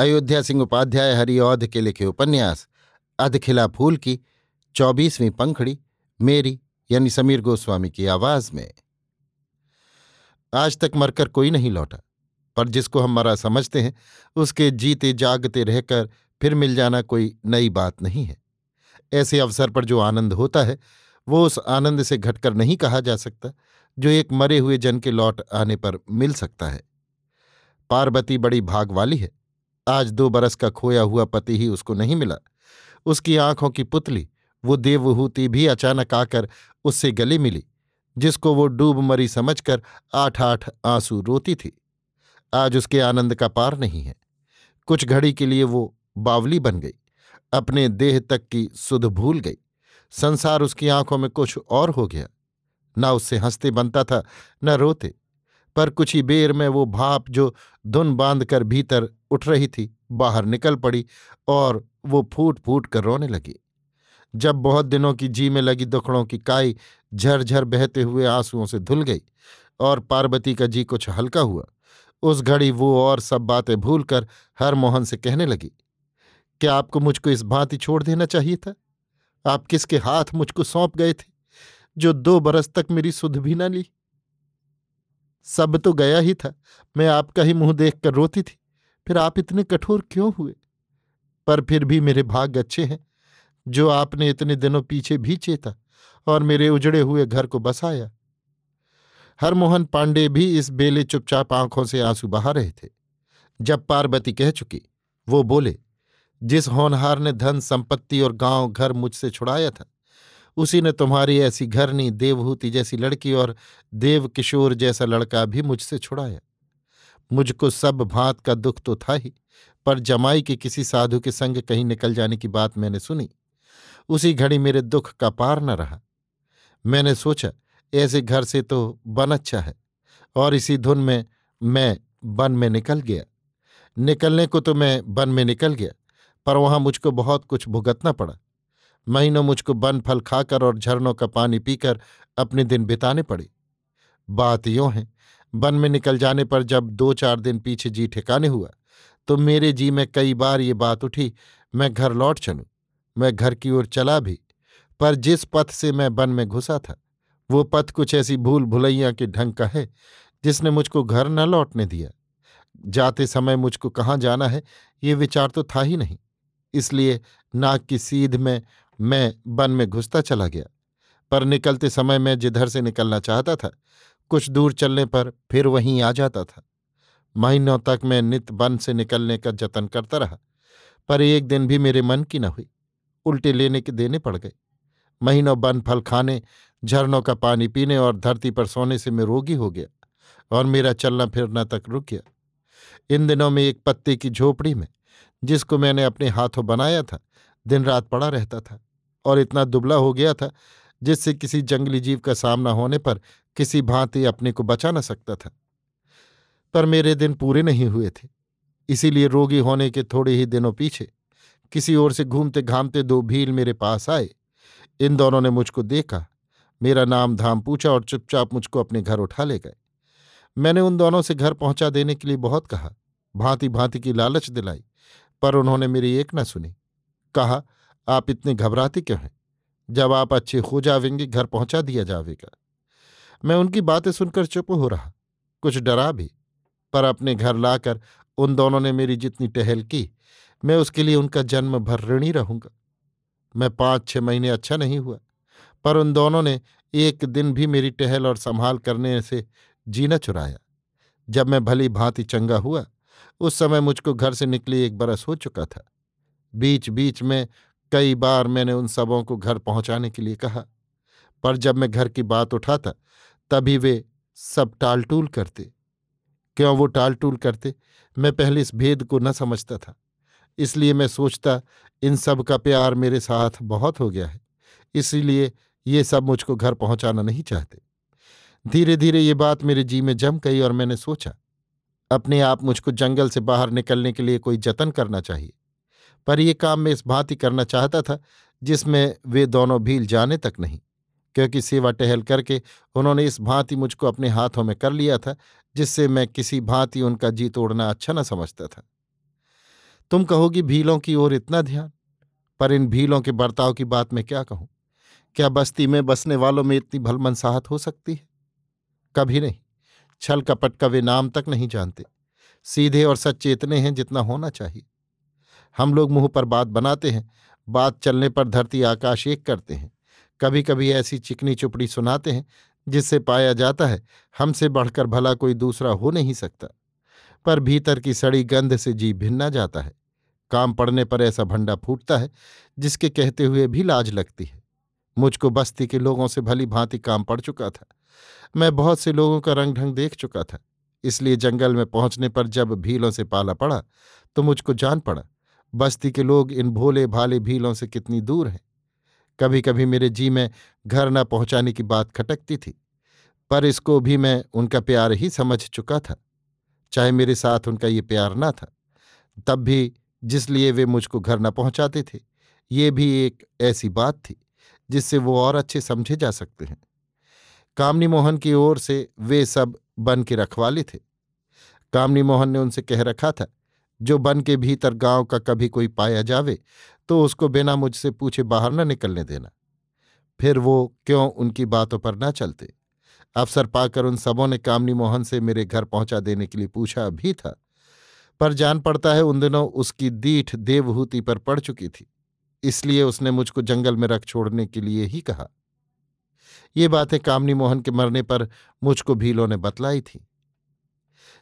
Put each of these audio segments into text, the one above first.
अयोध्या सिंह उपाध्याय हरिऔध के लिखे उपन्यास, अधखिला फूल की चौबीसवीं पंखड़ी, मेरी यानी समीर गोस्वामी की आवाज़ में। आज तक मरकर कोई नहीं लौटा, पर जिसको हम मरा समझते हैं, उसके जीते जागते रहकर फिर मिल जाना कोई नई बात नहीं है। ऐसे अवसर पर जो आनंद होता है, वो उस आनंद से घटकर नहीं कहा जा सकता, जो एक मरे हुए जन के लौट आने पर मिल सकता है। पार्वती बड़ी भाग वाली है आज दो बरस का खोया हुआ पति ही उसको नहीं मिला। उसकी आँखों की पुतली, वो देवहूति भी अचानक आकर उससे गले मिली, जिसको वो डूब मरी समझकर आठ आठ आँसू रोती थी। आज उसके आनंद का पार नहीं है। कुछ घड़ी के लिए वो बावली बन गई, अपने देह तक की सुध भूल गई। संसार उसकी आँखों में कुछ और हो गया। न उससे हँसते बनता था, न रोते। पर कुछ ही बेर में वो भाप जो धुन बाँध कर भीतर उठ रही थी, बाहर निकल पड़ी और वो फूट फूट कर रोने लगी। जब बहुत दिनों की जी में लगी दुखड़ों की काई झरझर बहते हुए आंसुओं से धुल गई और पार्वती का जी कुछ हल्का हुआ, उस घड़ी वो और सब बातें भूलकर हर मोहन से कहने लगी, क्या आपको मुझको इस भांति छोड़ देना चाहिए था? आप किसके हाथ मुझको सौंप गए थे, जो दो बरस तक मेरी सुध भी न ली? सब तो गया ही था। मैं आपका ही मुँह देखकर रोती थी। फिर आप इतने कठोर क्यों हुए? पर फिर भी मेरे भाग्य अच्छे हैं, जो आपने इतने दिनों पीछे भी चेता और मेरे उजड़े हुए घर को बसाया। हरमोहन पांडे भी इस बेले चुपचाप आँखों से आँसू बहा रहे थे। जब पार्वती कह चुकी, वो बोले, जिस होनहार ने धन, संपत्ति और गाँव घर मुझसे छुड़ाया था उसी ने तुम्हारी ऐसी घरनी, देवहूति जैसी लड़की और देव किशोर जैसा लड़का भी मुझसे छुड़ाया। मुझको सब भांत का दुख तो था ही, पर जमाई के किसी साधु के संग कहीं निकल जाने की बात मैंने सुनी। उसी घड़ी मेरे दुख का पार न रहा। मैंने सोचा, ऐसे घर से तो बन अच्छा है, और इसी धुन में मैं बन में निकल गया। निकलने को तो मैं बन में निकल गया, पर वहाँ मुझको बहुत कुछ भुगतना पड़ा। महीनों मुझको बन फल खाकर और झरनों का पानी पीकर अपने दिन बिताने पड़े। बात यों है, वन में निकल जाने पर जब दो चार दिन पीछे जी ठिकाने हुआ तो मेरे जी में कई बार ये बात उठी, मैं घर लौट चलूँ, मैं घर की ओर चला भी, पर जिस पथ से मैं वन में घुसा था, वो पथ कुछ ऐसी भूल भुलैया के ढंग का है, जिसने मुझको घर न लौटने दिया। जाते समय मुझको कहाँ जाना है, ये विचार तो था ही नहीं, इसलिए नाक की सीध में मैं वन में घुसता चला गया, पर निकलते समय मैं जिधर से निकलना चाहता था, कुछ दूर चलने पर फिर वहीं आ जाता था। महीनों तक मैं नित वन से निकलने का जतन करता रहा, पर एक दिन भी मेरे मन की न हुई। उल्टे लेने के देने पड़ गए। महीनों बन फल खाने, झरनों का पानी पीने और धरती पर सोने से मैं रोगी हो गया और मेरा चलना फिरना तक रुक गया। इन दिनों में एक पत्ते की झोपड़ी में, जिसको मैंने अपने हाथों बनाया था, दिन रात पड़ा रहता था। और इतना दुबला हो गया था, जिससे किसी जंगली जीव का सामना होने पर किसी भांति अपने को बचा न सकता था। पर मेरे दिन पूरे नहीं हुए थे, इसीलिए रोगी होने के थोड़े ही दिनों पीछे किसी ओर से घूमते घामते दो भील मेरे पास आए। इन दोनों ने मुझको देखा, मेरा नाम धाम पूछा और चुपचाप मुझको अपने घर उठा ले गए। मैंने उन दोनों से घर पहुँचा देने के लिए बहुत कहा भांति भांति की लालच दिलाई, पर उन्होंने मेरी एक न सुनी, कहा आप इतने घबराते क्यों हैं? जब आप अच्छे हो जावेंगे घर पहुँचा दिया जावेगा। मैं उनकी बातें सुनकर चुप हो रहा। कुछ डरा भी। पर अपने घर लाकर उन दोनों ने मेरी जितनी टहल की, मैं उसके लिए उनका जन्म भर ऋणी रहूँगा। मैं पाँच छह महीने अच्छा नहीं हुआ, पर उन दोनों ने एक दिन भी मेरी टहल और संभाल करने से जीना चुराया। जब मैं भली भांति चंगा हुआ, उस समय मुझको घर से निकले एक बरस हो चुका था। बीच बीच में कई बार मैंने उन सबों को घर पहुँचाने के लिए कहा, पर जब मैं घर की बात उठाता, तभी वे सब टालटूल करते। क्यों वो टालटूल करते? मैं पहले इस भेद को न समझता था, इसलिए मैं सोचता, इन सब का प्यार मेरे साथ बहुत हो गया है, इसीलिए ये सब मुझको घर पहुंचाना नहीं चाहते। धीरे धीरे ये बात मेरे जी में जम गई और मैंने सोचा, अपने आप मुझको जंगल से बाहर निकलने के लिए कोई जतन करना चाहिए। पर यह काम मैं इस भांति करना चाहता था, जिसमें वे दोनों भील जाने तक नहीं, क्योंकि सेवा टहल करके उन्होंने इस भांति मुझको अपने हाथों में कर लिया था, जिससे मैं किसी भांति उनका जी तोड़ना अच्छा न समझता था। तुम कहोगी भीलों की ओर इतना ध्यान? पर इन भीलों के बर्ताव की बात मैं क्या कहूँ? क्या बस्ती में बसने वालों में इतनी भलमनसाहत हो सकती है? कभी नहीं, छल कपट का वे नाम तक नहीं जानते, सीधे और सच्चे इतने हैं जितना होना चाहिए। हम लोग मुँह पर बात बनाते हैं, बात चलने पर धरती आकाश एक करते हैं। कभी कभी ऐसी चिकनी चुपड़ी सुनाते हैं, जिससे पाया जाता है, हमसे बढ़कर भला कोई दूसरा हो नहीं सकता। पर भीतर की सड़ी गंध से जी भिन्ना जाता है। काम पड़ने पर ऐसा भंडा फूटता है, जिसके कहते हुए भी लाज लगती है। मुझको बस्ती के लोगों से भली भांति काम पड़ चुका था। मैं बहुत से लोगों का रंग ढंग देख चुका था। इसलिए जंगल में पहुँचने पर जब भीलों से पाला पड़ा तो मुझको जान पड़ा बस्ती के लोग इन भोले भाले भीलों से कितनी दूर हैं। कभी कभी मेरे जी में घर न पहुँचाने की बात खटकती थी, पर इसको भी मैं उनका प्यार ही समझ चुका था। चाहे मेरे साथ उनका ये प्यार ना था, तब भी जिसलिए वे मुझको घर न पहुंचाते थे, ये भी एक ऐसी बात थी जिससे वो और अच्छे समझे जा सकते हैं। कामनी मोहन की ओर से वे सब बन के रखवाले थे। कामनी मोहन ने उनसे कह रखा था जो बन के भीतर गाँव का कभी कोई पाया जावे तो उसको बिना मुझसे पूछे बाहर न निकलने देना। फिर वो क्यों उनकी बातों पर न चलते? अवसर पाकर उन सबों ने कामनी मोहन से मेरे घर पहुँचा देने के लिए पूछा भी था, पर जान पड़ता है उन दिनों उसकी दीठ देवहूति पर पड़ चुकी थी, इसलिए उसने मुझको जंगल में रख छोड़ने के लिए ही कहा। ये बातें कामनी मोहन के मरने पर मुझको भीलों ने बतलाई थी।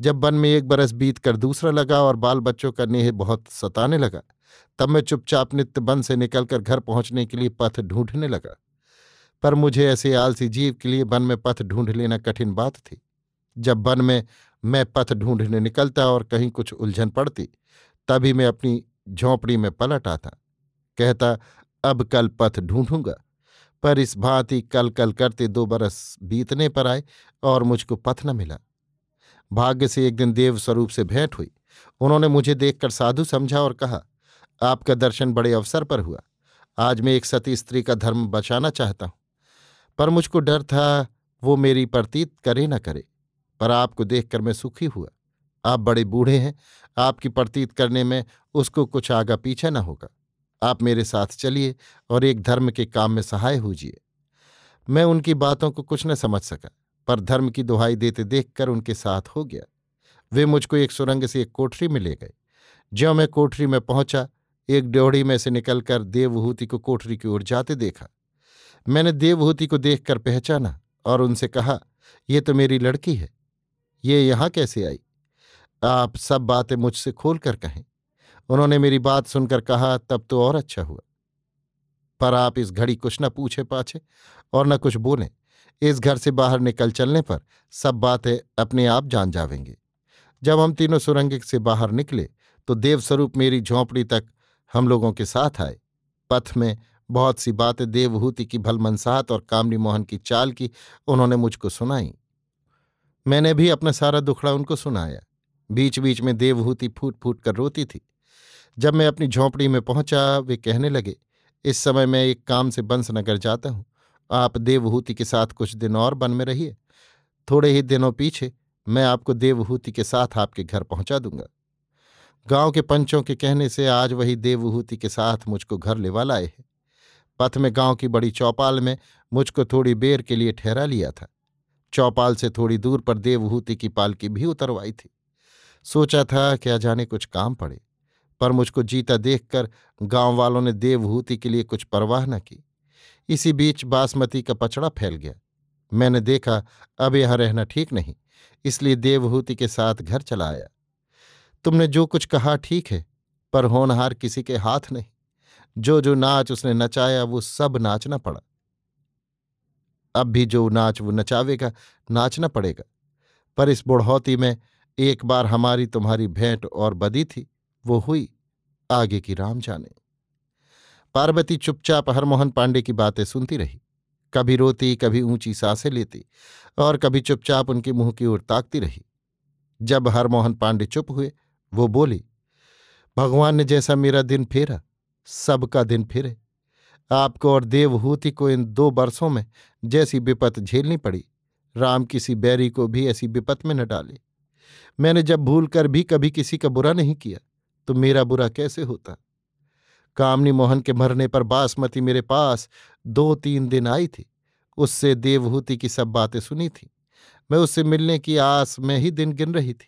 जब वन में एक बरस बीत कर दूसरा लगा और बाल बच्चों का नेह बहुत सताने लगा, तब मैं चुपचाप नित्य वन से निकलकर घर पहुँचने के लिए पथ ढूँढने लगा। पर मुझे ऐसे आलसी जीव के लिए वन में पथ ढूंढ लेना कठिन बात थी। जब वन में मैं पथ ढूँढने निकलता और कहीं कुछ उलझन पड़ती, तभी मैं अपनी झोंपड़ी में पलट आता। कहता, अब कल पथ ढूंढूँगा। पर इस भांति कल कल करते दो बरस बीतने पर आए और मुझको पथ न मिला। भाग्य से एक दिन देव स्वरूप से भेंट हुई। उन्होंने मुझे देखकर साधु समझा और कहा, आपका दर्शन बड़े अवसर पर हुआ। आज मैं एक सती स्त्री का धर्म बचाना चाहता हूँ। पर मुझको डर था, वो मेरी प्रतीत करे न करे। पर आपको देखकर मैं सुखी हुआ। आप बड़े बूढ़े हैं। आपकी प्रतीत करने में उसको कुछ आगा पीछे न होगा। आप मेरे साथ चलिए और एक धर्म के काम में सहाय होजिए मैं उनकी बातों को कुछ न समझ सका। पर धर्म की दुहाई देते देखकर उनके साथ हो गया। वे मुझको एक सुरंग से एक कोठरी में ले गए। ज्यों मैं कोठरी में पहुँचा, एक ड्योढ़ी में से निकलकर देवहूति को कोठरी की ओर जाते देखा। मैंने देवहूति को देखकर पहचाना और उनसे कहा, ये तो मेरी लड़की है। ये यहाँ कैसे आई? आप सब बातें मुझसे खोल कर कहें। उन्होंने मेरी बात सुनकर कहा, तब तो और अच्छा हुआ। पर आप इस घड़ी कुछ न पूछे पाछे और न कुछ बोलें। इस घर से बाहर निकल चलने पर सब बातें अपने आप जान जावेंगे। जब हम तीनों सुरंग से बाहर निकले तो देवस्वरूप मेरी झोंपड़ी तक हम लोगों के साथ आए। पथ में बहुत सी बातें देवहूति की भलमनसाहत और कामनी मोहन की चाल की उन्होंने मुझको सुनाई। मैंने भी अपना सारा दुखड़ा उनको सुनाया। बीच बीच में देवहूति फूट फूट कर रोती थी। जब मैं अपनी झोंपड़ी में पहुँचा, वे कहने लगे, इस समय मैं एक काम से बंसनगर जाता हूँ। आप देवहूति के साथ कुछ दिन और वन में रहिए। थोड़े ही दिनों पीछे मैं आपको देवहूति के साथ आपके घर पहुँचा दूँगा। गाँव के पंचों के कहने से आज वही देवहूति के साथ मुझको घर लेवा लाए हैं। पथ में गाँव की बड़ी चौपाल में मुझको थोड़ी बेर के लिए ठहरा लिया था। चौपाल से थोड़ी दूर पर देवहूति की पालकी भी उतरवाई थी। सोचा था क्या जाने कुछ काम पड़े, पर मुझको जीता देखकर गाँव वालों ने देवहूति के लिए कुछ परवाह न की। इसी बीच बासमती का पचड़ा फैल गया। मैंने देखा, अब यहाँ रहना ठीक नहीं, इसलिए देवहूति के साथ घर चला आया। तुमने जो कुछ कहा ठीक है, पर होनहार किसी के हाथ नहीं। जो जो नाच उसने नचाया, वो सब नाचना पड़ा। अब भी जो नाच वो नचावेगा, नाचना पड़ेगा। पर इस बुढ़ौती में एक बार हमारी तुम्हारी भेंट और बदी थी, वो हुई आगे की राम जाने। पार्वती चुपचाप हरमोहन पांडे की बातें सुनती रही। कभी रोती, कभी ऊँची साँसें लेती और कभी चुपचाप उनके मुँह की ओर ताकती रही। जब हरमोहन पांडे चुप हुए, वो बोली, भगवान ने जैसा मेरा दिन फेरा, सबका दिन फिरे। आपको और देवहूति को इन दो बरसों में जैसी विपत झेलनी पड़ी, राम किसी बैरी को भी ऐसी विपत में न डाले। मैंने जब भूल कर भी कभी किसी का बुरा नहीं किया तो मेरा बुरा कैसे होता? कामनी मोहन के मरने पर बासमती मेरे पास दो तीन दिन आई थी। उससे देवहूति की सब बातें सुनी थी। मैं उससे मिलने की आस में ही दिन गिन रही थी।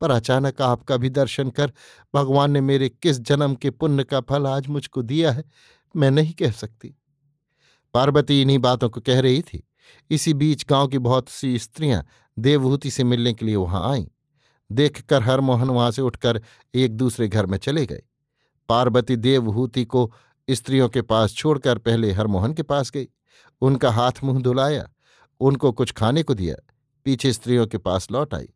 पर अचानक आपका भी दर्शन कर भगवान ने मेरे किस जन्म के पुण्य का फल आज मुझको दिया है, मैं नहीं कह सकती। पार्वती इन्हीं बातों को कह रही थी। इसी बीच गाँव की बहुत सी स्त्रियाँ देवहूति से मिलने के लिए वहाँ आईं। देखकर हरमोहन वहाँ से उठकर एक दूसरे घर में चले गए। पार्वती देवहूति को स्त्रियों के पास छोड़कर पहले हरमोहन के पास गई। उनका हाथ मुँह धुलाया, उनको कुछ खाने को दिया, पीछे स्त्रियों के पास लौट आई।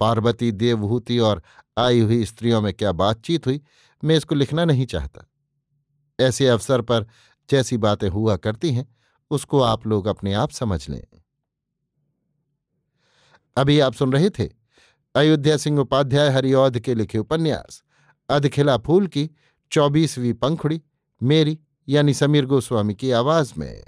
पार्वती देवहूति और आई हुई स्त्रियों में क्या बातचीत हुई, मैं इसको लिखना नहीं चाहता। ऐसे अवसर पर जैसी बातें हुआ करती हैं, उसको आप लोग अपने आप समझ लें। अभी आप सुन रहे थे अयोध्या सिंह उपाध्याय हरिऔध के लिखे उपन्यास। अधखिला फूल की चौबीसवीं पंखुड़ी मेरी यानी समीर गोस्वामी की आवाज़ में।